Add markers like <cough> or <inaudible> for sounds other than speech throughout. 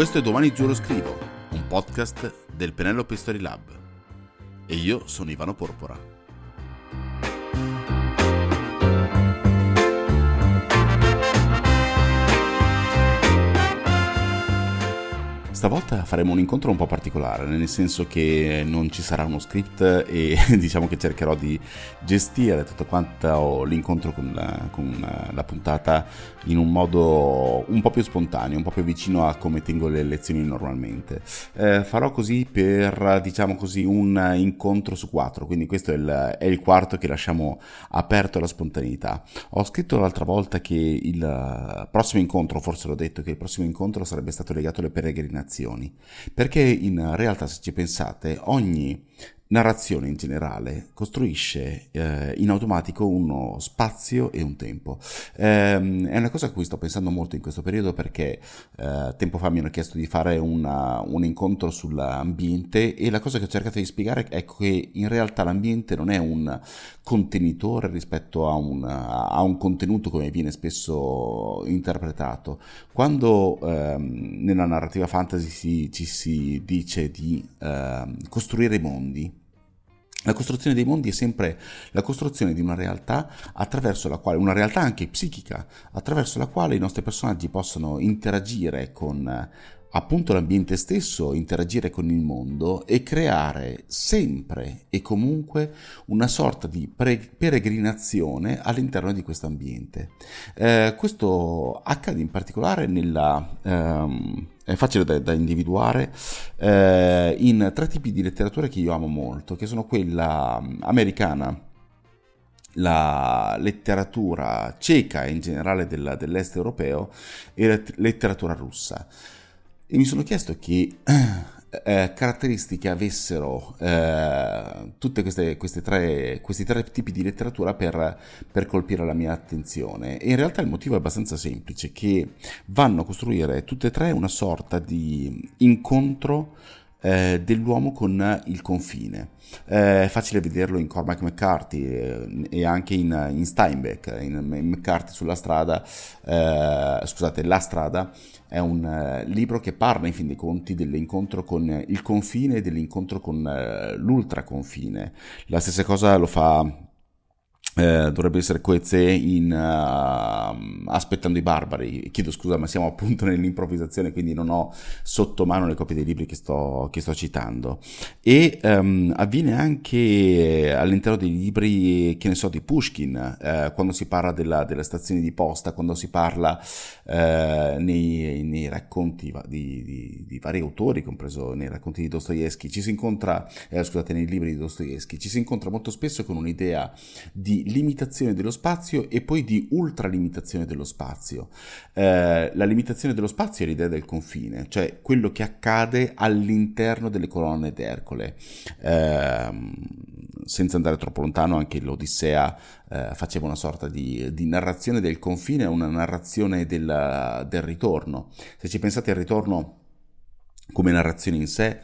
Questo è Domani Giuro Scrivo, un podcast del Penelope Story Lab. E io sono Ivano Porpora. Stavolta faremo un incontro un po' particolare, nel senso che non ci sarà uno script e <laughs> diciamo che cercherò di gestire tutto quanto l'incontro con la, con la puntata in un modo un po' più spontaneo, un po' più vicino a come tengo le lezioni normalmente. Eh, farò così per, diciamo così, un incontro su quattro, quindi questo è il, è il quarto che lasciamo aperto alla spontaneità. Ho scritto l'altra volta che il prossimo incontro, forse l'ho detto, che il prossimo incontro sarebbe stato legato alle peregrinazioni narrazioni, perché in realtà se ci pensate ogni narrazione in generale costruisce eh, in automatico uno spazio e un tempo. Eh, è una cosa a cui sto pensando molto in questo periodo perché eh, tempo fa mi hanno chiesto di fare una, un incontro sull'ambiente e la cosa che ho cercato di spiegare è che in realtà l'ambiente non è un contenitore rispetto a un, a un contenuto come viene spesso interpretato. Quando ehm, nella narrativa fantasy si, ci si dice di ehm, costruire mondi, la costruzione dei mondi è sempre la costruzione di una realtà attraverso la quale, una realtà anche psichica, attraverso la quale i nostri personaggi possono interagire con appunto l'ambiente stesso, interagire con il mondo e creare sempre e comunque una sorta di pre- peregrinazione all'interno di questo ambiente. Eh, questo accade in particolare nella... Ehm, è facile da, da individuare eh, in tre tipi di letteratura che io amo molto, che sono quella mm, americana, la letteratura ceca in generale della, dell'est europeo e la letteratura russa e mi sono chiesto che eh, caratteristiche avessero eh, tutti questi tre tipi di letteratura per, per, colpire la mia attenzione. E in realtà il motivo è abbastanza semplice, che vanno a costruire tutte e tre una sorta di incontro eh, dell'uomo con il confine. Eh, è facile vederlo in Cormac McCarthy eh, e anche in, in Steinbeck, in, McCarthy sulla strada, eh, scusate, La strada è un uh, libro che parla in fin dei conti dell'incontro con il confine e dell'incontro con uh, l'ultraconfine. La stessa cosa lo fa eh, dovrebbe essere Coezze in uh, Aspettando i Barbari. Chiedo scusa, ma siamo appunto <laughs> nell'improvvisazione, quindi non ho sotto mano le copie dei libri che sto, che sto citando. E um, avviene anche all'interno dei libri, che ne so, di Pushkin, uh, quando si parla della, delle stazioni di posta, quando si parla uh, nei, nei, racconti di, di, di, vari autori, compreso nei racconti di Dostoevsky, ci si incontra, scusate, nei libri di Dostoevsky, ci si incontra molto spesso con un'idea di limitazione dello spazio e poi di ultralimitazione dello spazio. Eh, la limitazione dello spazio è l'idea del confine, cioè quello che accade all'interno delle colonne d'Ercole. Eh, senza andare troppo lontano, anche l'Odissea eh, faceva una sorta di, di, narrazione del confine, una narrazione del, del ritorno. Se ci pensate al ritorno come narrazione in sé,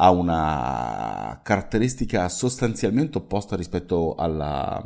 ha una caratteristica sostanzialmente opposta rispetto alla,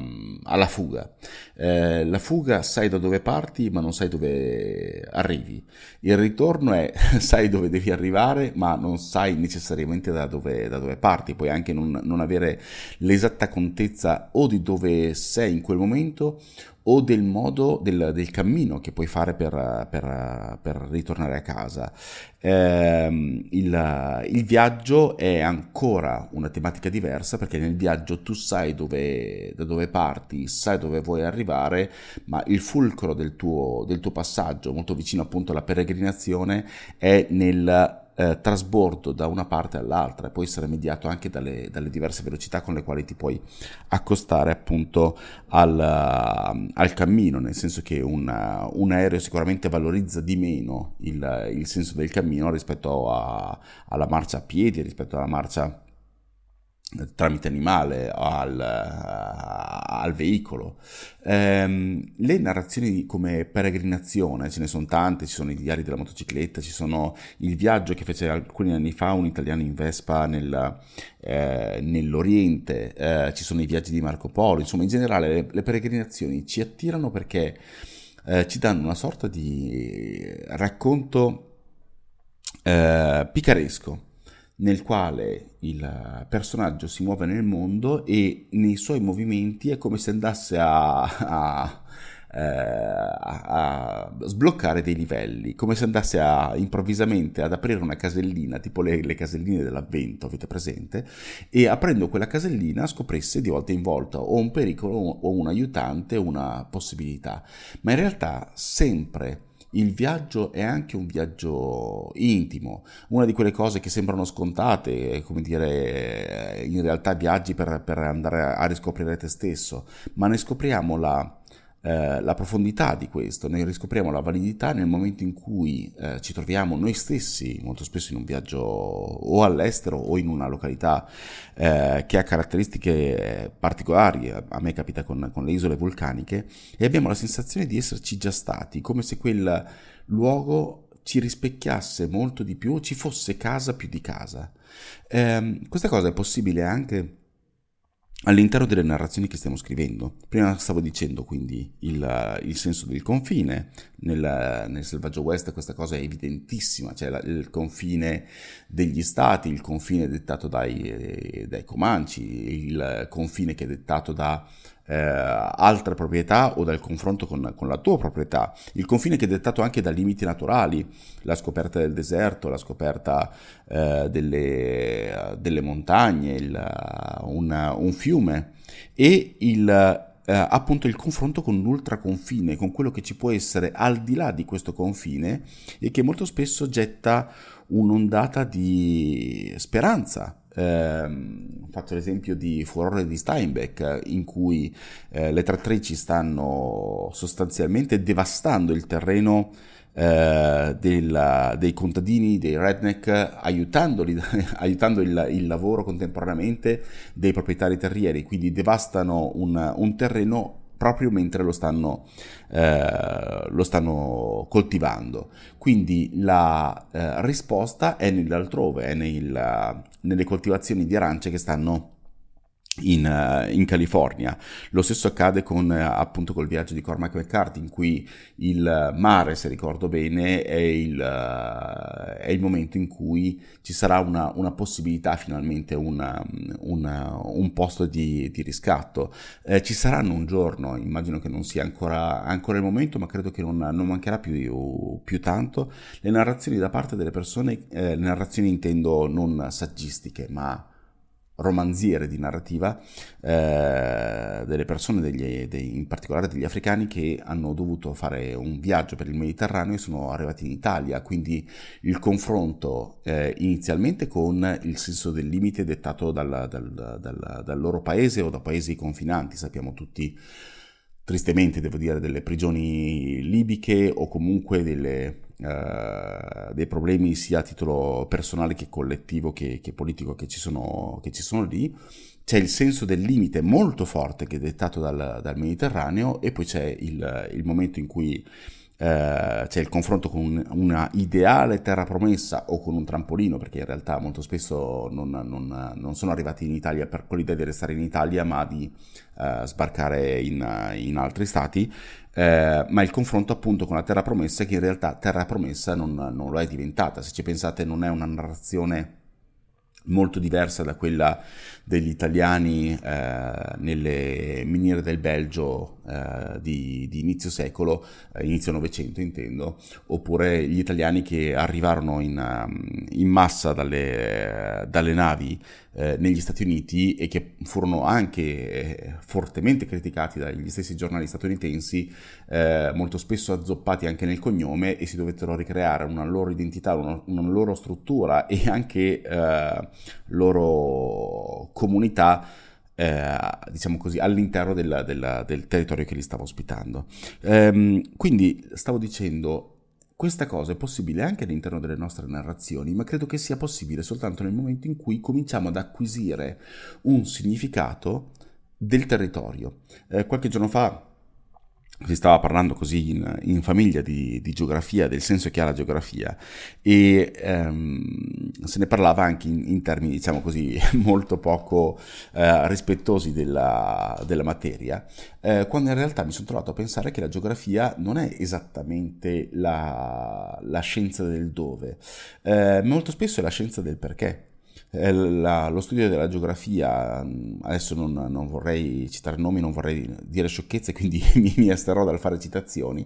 alla fuga. Eh, la fuga sai da dove parti ma non sai dove arrivi. Il ritorno è <laughs> sai dove devi arrivare ma non sai necessariamente da dove, da dove parti. Puoi anche non, non avere l'esatta contezza o di dove sei in quel momento o del modo del, del cammino che puoi fare per, per, per ritornare a casa. Eh, il, il, viaggio è ancora una tematica diversa perché nel viaggio tu sai dove, da dove parti, sai dove vuoi arrivare, ma il fulcro del tuo, del tuo passaggio, molto vicino appunto alla peregrinazione, è nel eh, trasbordo da una parte all'altra e può essere mediato anche dalle, dalle, diverse velocità con le quali ti puoi accostare appunto al, uh, al cammino, nel senso che una, un aereo sicuramente valorizza di meno il, il senso del cammino rispetto a, alla marcia a piedi, rispetto alla marcia tramite animale al, al veicolo. Ehm, le narrazioni come peregrinazione, ce ne sono tante, ci sono i diari della motocicletta, ci sono il viaggio che fece alcuni anni fa un italiano in Vespa nel, eh, nell'Oriente, eh, ci sono i viaggi di Marco Polo, insomma in generale le, le peregrinazioni ci attirano perché eh, ci danno una sorta di racconto eh, picaresco nel quale il personaggio si muove nel mondo e nei suoi movimenti è come se andasse a, a, eh, a sbloccare dei livelli, come se andasse a, improvvisamente ad aprire una casellina, tipo le, le, caselline dell'avvento, avete presente, e aprendo quella casellina scoprisse di volta in volta o un pericolo o un aiutante o una possibilità, ma in realtà sempre il viaggio è anche un viaggio intimo, una di quelle cose che sembrano scontate, come dire, in realtà viaggi per, per andare a riscoprire te stesso, ma ne scopriamo la, eh, la profondità di questo, ne riscopriamo la validità nel momento in cui eh, ci troviamo noi stessi, molto spesso in un viaggio o all'estero o in una località eh, che ha caratteristiche particolari, a me capita con, con le isole vulcaniche, e abbiamo la sensazione di esserci già stati, come se quel luogo ci rispecchiasse molto di più, ci fosse casa più di casa. Eh, questa cosa è possibile anche all'interno delle narrazioni che stiamo scrivendo. Prima stavo dicendo quindi il, il senso del confine, nel, nel, Selvaggio West questa cosa è evidentissima, cioè la, il confine degli stati, il confine dettato dai, dai Comanci, il confine che è dettato da eh, altre proprietà o dal confronto con, con, la tua proprietà, il confine che è dettato anche da limiti naturali, la scoperta del deserto, la scoperta eh, delle, delle, montagne, il, un, un, fiume e il, eh, appunto il confronto con l'ultraconfine, con quello che ci può essere al di là di questo confine e che molto spesso getta un'ondata di speranza eh, fatto l'esempio di Furore di Steinbeck, in cui eh, le trattrici stanno sostanzialmente devastando il terreno eh, della, dei contadini, dei redneck, aiutandoli, <laughs> aiutando il, il, lavoro contemporaneamente dei proprietari terrieri, quindi devastano un, un terreno proprio mentre lo stanno, eh, lo stanno coltivando. Quindi la eh, risposta è nell'altrove, è nel, nelle coltivazioni di arance che stanno in, uh, in, California. Lo stesso accade con uh, appunto col viaggio di Cormac McCarthy, in cui il mare, se ricordo bene, è il, è il momento in cui ci sarà una, una possibilità, finalmente, una, una, un posto di, di riscatto. Eh, ci saranno un giorno, immagino che non sia ancora, ancora il momento, ma credo che non, non mancherà più, più, tanto, le narrazioni da parte delle persone, eh, narrazioni intendo non saggistiche, ma romanziere di narrativa eh, delle persone, degli, dei, in particolare degli africani, che hanno dovuto fare un viaggio per il Mediterraneo e sono arrivati in Italia. Quindi il confronto eh, inizialmente con il senso del limite dettato dal, dal, dal, dal loro paese o da paesi confinanti, sappiamo tutti tristemente devo dire delle prigioni libiche o comunque delle, uh, dei problemi sia a titolo personale che collettivo che, che politico che ci, sono, che ci, sono, lì. C'è il senso del limite molto forte che è dettato dal, dal Mediterraneo e poi c'è il, il momento in cui eh, c'è il confronto con una ideale terra promessa o con un trampolino, perché in realtà molto spesso non, non, non sono arrivati in Italia per l'idea di restare in Italia, ma di uh, sbarcare in, in, altri stati. Eh, ma il confronto appunto con la terra promessa, che in realtà terra promessa non, non lo è diventata. Se ci pensate, non è una narrazione molto diversa da quella degli italiani eh, nelle miniere del Belgio eh, di, di, inizio secolo, eh, inizio Novecento intendo, oppure gli italiani che arrivarono in, um, in massa dalle, dalle navi eh, negli Stati Uniti e che furono anche eh, fortemente criticati dagli stessi giornali statunitensi, eh, molto spesso azzoppati anche nel cognome e si dovettero ricreare una loro identità, una, una loro struttura e anche loro comunità eh, diciamo così, all'interno del, del, del, territorio che li stava ospitando. Ehm, quindi stavo dicendo, questa cosa è possibile anche all'interno delle nostre narrazioni, ma credo che sia possibile soltanto nel momento in cui cominciamo ad acquisire un significato del territorio. Eh, qualche giorno fa si stava parlando così in, in famiglia di, di, geografia, del senso che ha la geografia e ehm, se ne parlava anche in, in, termini, diciamo così, <laughs> molto poco eh, rispettosi della, della materia, eh, quando in realtà mi sono trovato a pensare che la geografia non è esattamente la, la scienza del dove, eh, molto spesso è la scienza del perché. Eh, la, lo studio della geografia, mm, adesso non, non, vorrei citare nomi, non vorrei dire sciocchezze, <laughs> quindi mi, mi asterrò dal fare citazioni,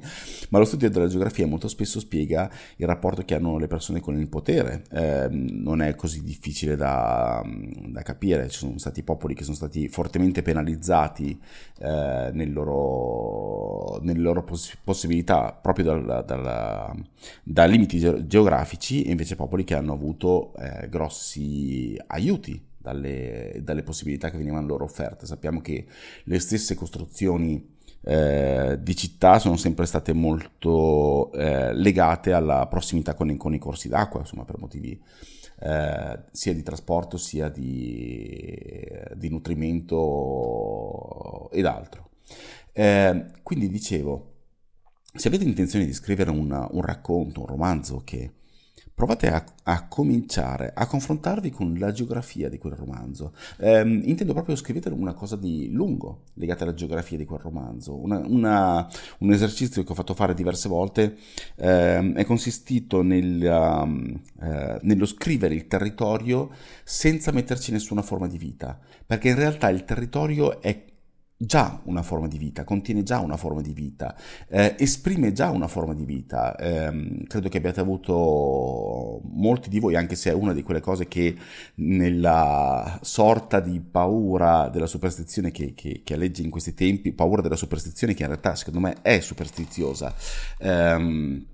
ma lo studio della geografia molto spesso spiega il rapporto che hanno le persone con il potere. Eh, non è così difficile da, mm, da, capire, ci sono stati popoli che sono stati fortemente penalizzati eh, nel loro, nelle loro poss- possibilità proprio dal, dal, da limiti geografici e invece popoli che hanno avuto eh, grossi aiuti dalle, dalle, possibilità che venivano loro offerte. Sappiamo che le stesse costruzioni eh, di città sono sempre state molto eh, legate alla prossimità con, con, i corsi d'acqua, insomma per motivi eh, sia di trasporto sia di, di nutrimento ed altro. Eh, quindi dicevo, se avete intenzione di scrivere un, un racconto, un romanzo che provate a, a, cominciare a confrontarvi con la geografia di quel romanzo. Eh, intendo proprio scrivete una cosa di lungo legata alla geografia di quel romanzo. Una, una, un esercizio che ho fatto fare diverse volte eh, è consistito nel, um, eh, nello scrivere il territorio senza metterci nessuna forma di vita, perché in realtà il territorio è già una forma di vita, contiene già una forma di vita, eh, esprime già una forma di vita. Eh, credo che abbiate avuto molti di voi, anche se è una di quelle cose che nella sorta di paura della superstizione che, che, che alleggia in questi tempi, paura della superstizione che in realtà secondo me è superstiziosa, ehm,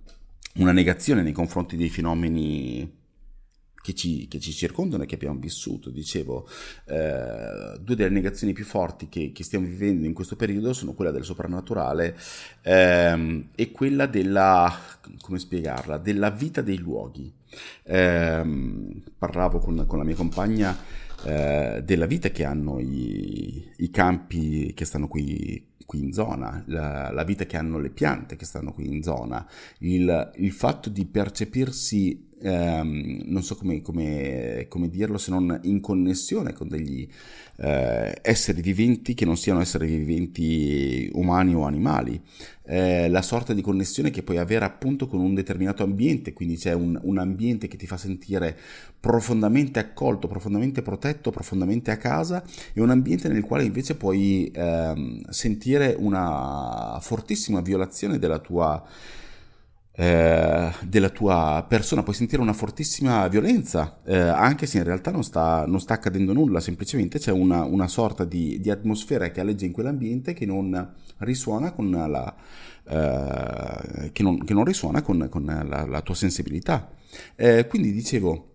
una negazione nei confronti dei fenomeni che ci, che ci, circondano e che abbiamo vissuto. Dicevo, eh, due delle negazioni più forti che, che, stiamo vivendo in questo periodo sono quella del soprannaturale ehm, e quella della, come spiegarla, della vita dei luoghi. Eh, parlavo con, con, la mia compagna eh, della vita che hanno i, i campi che stanno qui qui in zona, la, la, vita che hanno le piante che stanno qui in zona, il, il fatto di percepirsi ehm, non so come, come, come, dirlo se non in connessione con degli eh, esseri viventi che non siano esseri viventi umani o animali. Eh, la sorta di connessione che puoi avere appunto con un determinato ambiente, quindi c'è un, un ambiente che ti fa sentire profondamente accolto, profondamente protetto, profondamente a casa e un ambiente nel quale invece puoi ehm, sentire una fortissima violazione della tua eh, della tua persona, puoi sentire una fortissima violenza, eh, anche se in realtà non sta, non sta, accadendo nulla, semplicemente c'è una, una sorta di, di, atmosfera che alleggia in quell'ambiente che non risuona con la, eh, che non, che non risuona con, con la, la, tua sensibilità. Eh, quindi dicevo,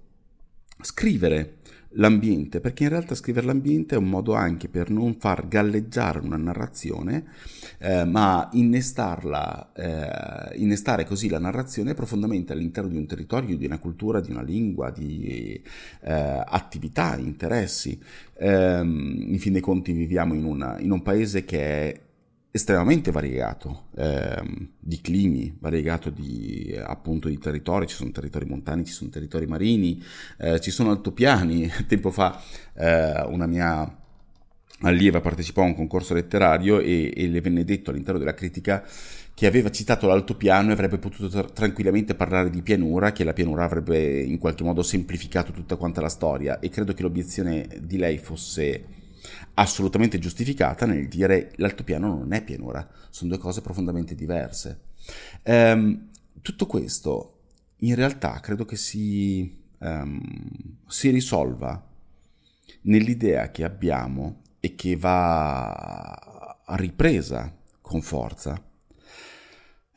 scrivere l'ambiente, perché in realtà scrivere l'ambiente è un modo anche per non far galleggiare una narrazione, eh, ma innestarla, eh, innestare così la narrazione profondamente all'interno di un territorio, di una cultura, di una lingua, di eh, attività, interessi. Ehm, in fin dei conti viviamo in, una, in un paese che è estremamente variegato ehm, di climi, variegato di, appunto di territori, ci sono territori montani, ci sono territori marini, eh, ci sono altopiani. <laughs> Tempo fa eh, una mia allieva partecipò a un concorso letterario e, e, le venne detto all'interno della critica che aveva citato l'altopiano e avrebbe potuto tra- tranquillamente parlare di pianura, che la pianura avrebbe in qualche modo semplificato tutta quanta la storia e credo che l'obiezione di lei fosse assolutamente giustificata nel dire l'altopiano non è pianura, sono due cose profondamente diverse. Ehm, tutto questo in realtà credo che si, um, si risolva nell'idea che abbiamo e che va ripresa con forza,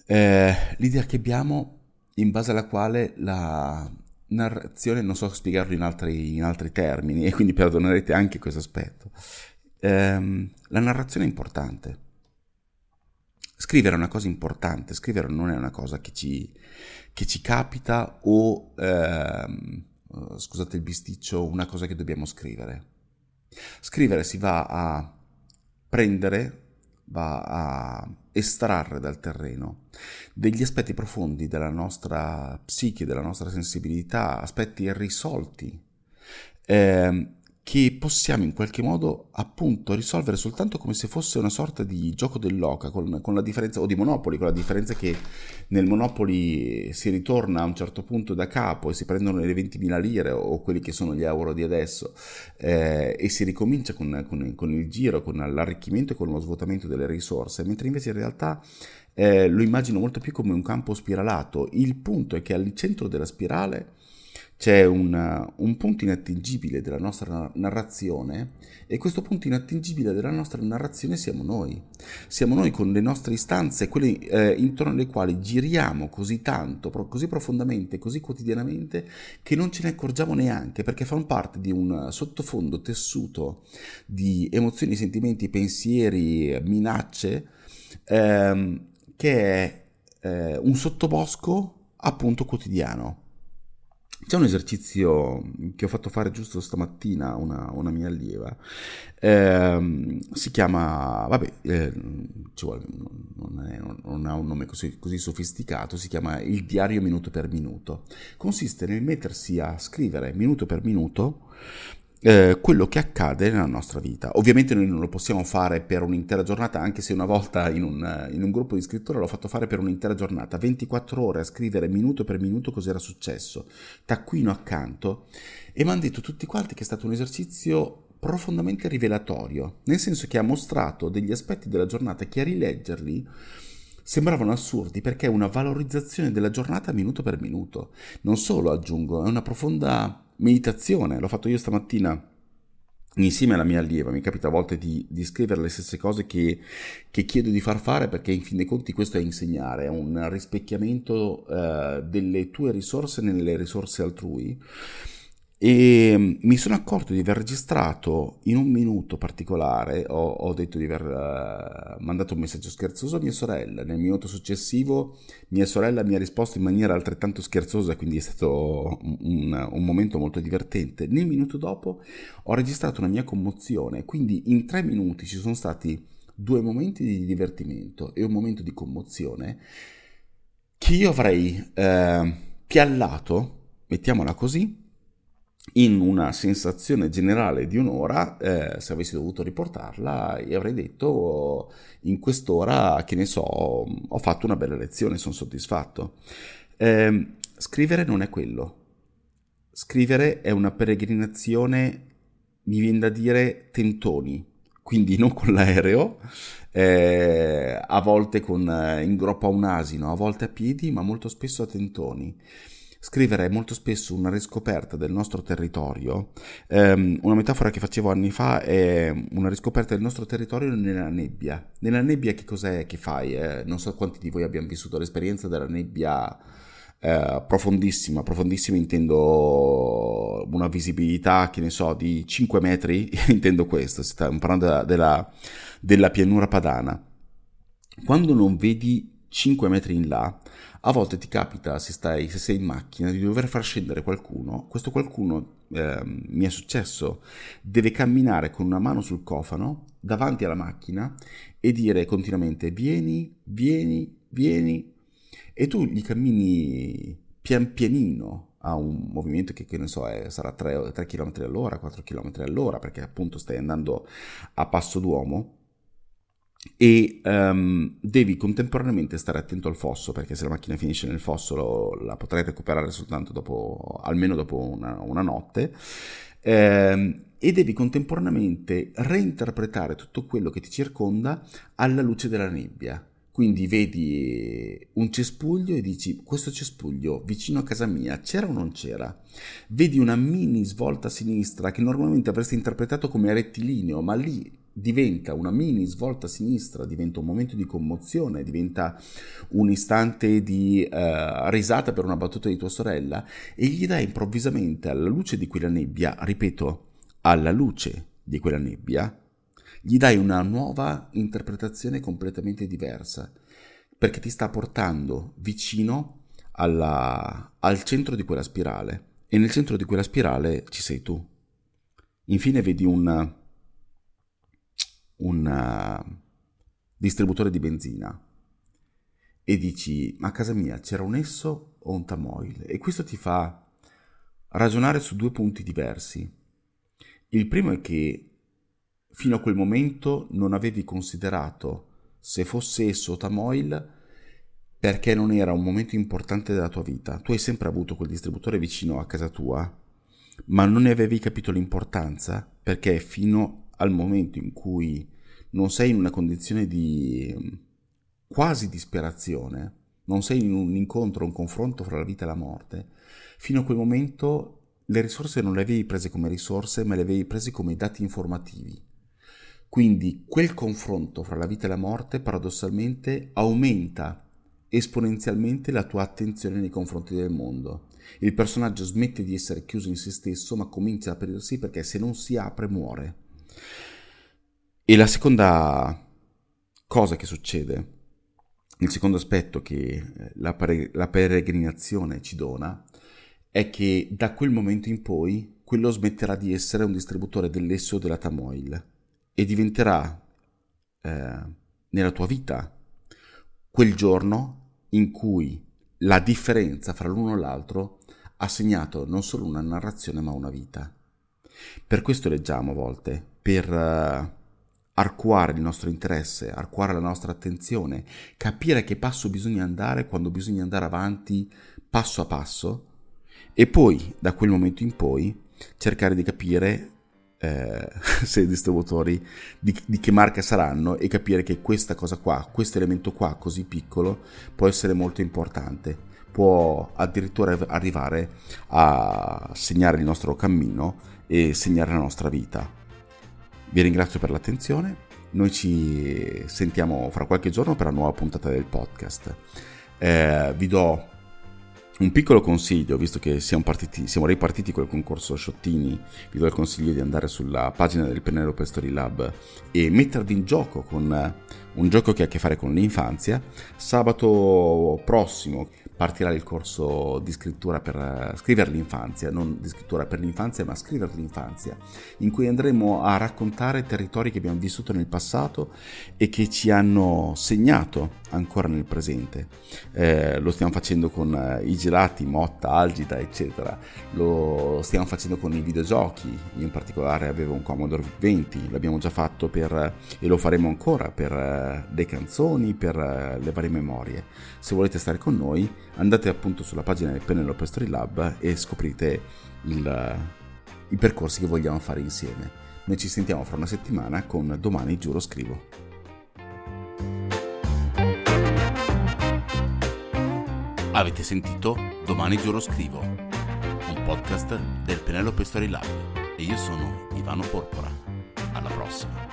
eh, l'idea che abbiamo in base alla quale la narrazione, non so spiegarlo in altri, in altri termini e quindi perdonerete anche questo aspetto, ehm, la narrazione è importante. Scrivere è una cosa importante, scrivere non è una cosa che ci, che ci capita o, ehm, scusate il bisticcio, una cosa che dobbiamo scrivere. Scrivere si va a prendere, va a estrarre dal terreno degli aspetti profondi della nostra psiche, della nostra sensibilità, aspetti irrisolti, eh, che possiamo in qualche modo appunto risolvere soltanto come se fosse una sorta di gioco dell'oca, con, con la differenza, o di Monopoli, con la differenza che nel Monopoli si ritorna a un certo punto da capo e si prendono le 20.000 lire o quelli che sono gli euro di adesso eh, e si ricomincia con, con, con, il giro, con l'arricchimento e con lo svuotamento delle risorse, mentre invece in realtà eh, lo immagino molto più come un campo spiralato. Il punto è che al centro della spirale c'è un, un, punto inattingibile della nostra narrazione e questo punto inattingibile della nostra narrazione siamo noi. Siamo noi con le nostre istanze, quelle eh, intorno alle quali giriamo così tanto, così profondamente, così quotidianamente che non ce ne accorgiamo neanche perché fanno parte di un sottofondo tessuto di emozioni, sentimenti, pensieri, minacce ehm, che è eh, un sottobosco appunto quotidiano. C'è un esercizio che ho fatto fare giusto stamattina a una, una, mia allieva, eh, si chiama, vabbè, eh, vuole, non, è, non, ha un nome così, così, sofisticato, si chiama il diario minuto per minuto. Consiste nel mettersi a scrivere minuto per minuto eh, quello che accade nella nostra vita. Ovviamente noi non lo possiamo fare per un'intera giornata, anche se una volta in un, in un gruppo di scrittura l'ho fatto fare per un'intera giornata, 24 ore a scrivere minuto per minuto cosa era successo, taccuino accanto, e mi hanno detto tutti quanti che è stato un esercizio profondamente rivelatorio, nel senso che ha mostrato degli aspetti della giornata che a rileggerli sembravano assurdi perché è una valorizzazione della giornata minuto per minuto. Non solo, aggiungo, è una profonda meditazione, l'ho fatto io stamattina insieme alla mia allieva, mi capita a volte di, di scrivere le stesse cose che, che, chiedo di far fare perché in fin dei conti questo è insegnare, è un rispecchiamento eh, delle tue risorse nelle risorse altrui e mm, mi sono accorto di aver registrato in un minuto particolare, ho, ho detto di aver uh, mandato un messaggio scherzoso a mia sorella, nel minuto successivo mia sorella mi ha risposto in maniera altrettanto scherzosa, quindi è stato un, un momento molto divertente. Nel minuto dopo ho registrato una mia commozione, quindi in tre minuti ci sono stati due momenti di divertimento e un momento di commozione che io avrei eh, piallato, mettiamola così, in una sensazione generale di un'ora, eh, se avessi dovuto riportarla, e avrei detto in quest'ora, che ne so, ho fatto una bella lezione, sono soddisfatto. Eh, scrivere non è quello. Scrivere è una peregrinazione, mi viene da dire, tentoni, quindi non con l'aereo, eh, a volte con, eh, in groppa a un asino, a volte a piedi, ma molto spesso a tentoni. Scrivere molto spesso una riscoperta del nostro territorio. Um, una metafora che facevo anni fa è una riscoperta del nostro territorio nella nebbia. Nella nebbia che cos'è che fai? Eh? Non so quanti di voi abbiano vissuto l'esperienza della nebbia eh, profondissima, profondissima intendo una visibilità, che ne so, di 5 metri, <laughs> intendo questo, sta parlando della, della, della pianura padana. Quando non vedi 5 metri in là, a volte ti capita, se, stai, se sei in macchina, di dover far scendere qualcuno. Questo qualcuno, eh, mi è successo, deve camminare con una mano sul cofano davanti alla macchina e dire continuamente vieni, vieni, vieni. E tu gli cammini pian pianino a un movimento che, che ne so, è, sarà 3, 3 km all'ora, 4 km all'ora, perché appunto stai andando a passo d'uomo e um, devi contemporaneamente stare attento al fosso perché se la macchina finisce nel fosso lo, la potrai recuperare soltanto dopo almeno dopo una, una notte ehm, e devi contemporaneamente reinterpretare tutto quello che ti circonda alla luce della nebbia quindi vedi un cespuglio e dici questo cespuglio vicino a casa mia c'era o non c'era? Vedi una mini svolta a sinistra che normalmente avresti interpretato come rettilineo, ma lì diventa una mini svolta sinistra, diventa un momento di commozione, diventa un istante di uh, risata per una battuta di tua sorella e gli dai improvvisamente alla luce di quella nebbia, ripeto, alla luce di quella nebbia, gli dai una nuova interpretazione completamente diversa, perché ti sta portando vicino alla, al centro di quella spirale e nel centro di quella spirale ci sei tu. Infine vedi un, un, distributore di benzina e dici ma a casa mia c'era un esso o un tamoil e questo ti fa ragionare su due punti diversi. Il primo è che fino a quel momento non avevi considerato se fosse esso o tamoil perché non era un momento importante della tua vita. Tu hai sempre avuto quel distributore vicino a casa tua, ma non ne avevi capito l'importanza perché fino al momento in cui non sei in una condizione di mm, quasi disperazione, non sei in un incontro, un confronto fra la vita e la morte, fino a quel momento le risorse non le avevi prese come risorse, ma le avevi prese come dati informativi. Quindi quel confronto fra la vita e la morte paradossalmente aumenta esponenzialmente la tua attenzione nei confronti del mondo. Il personaggio smette di essere chiuso in se stesso, ma comincia ad aprirsi perché se non si apre muore. E la seconda cosa che succede, il secondo aspetto che eh, la, pere- la peregrinazione ci dona, è che da quel momento in poi quello smetterà di essere un distributore dell'esso della Tamoil e diventerà eh, nella tua vita quel giorno in cui la differenza fra l'uno e l'altro ha segnato non solo una narrazione ma una vita. Per questo leggiamo a volte, per uh, arcuare il nostro interesse, arcuare la nostra attenzione, capire che passo bisogna andare quando bisogna andare avanti passo a passo e poi da quel momento in poi cercare di capire eh, <laughs> se i distributori di, di, che marca saranno e capire che questa cosa qua, questo elemento qua così piccolo può essere molto importante, può addirittura arrivare a segnare il nostro cammino e segnare la nostra vita. Vi ringrazio per l'attenzione, noi ci sentiamo fra qualche giorno per la nuova puntata del podcast. Eh, vi do un piccolo consiglio, visto che siamo, partiti, siamo ripartiti col concorso Sciottini, vi do il consiglio di andare sulla pagina del Penelope Story Lab e mettervi in gioco con un gioco che ha a che fare con l'infanzia. Sabato prossimo partirà il corso di scrittura per eh, scrivere l'infanzia, non di scrittura per l'infanzia, ma scrivere l'infanzia, in cui andremo a raccontare territori che abbiamo vissuto nel passato e che ci hanno segnato ancora nel presente. Eh, lo stiamo facendo con eh, i gelati, Motta, Algida, eccetera. Lo stiamo facendo con i videogiochi. Io in particolare avevo un Commodore 20, l'abbiamo già fatto per e lo faremo ancora per eh, le canzoni, per eh, le varie memorie. Se volete stare con noi, andate appunto sulla pagina del Penelope Story Lab e scoprite il, i percorsi che vogliamo fare insieme. Noi ci sentiamo fra una settimana con Domani Giuro Scrivo. Avete sentito Domani Giuro Scrivo, un podcast del Penelope Story Lab e io sono Ivano Porpora. Alla prossima!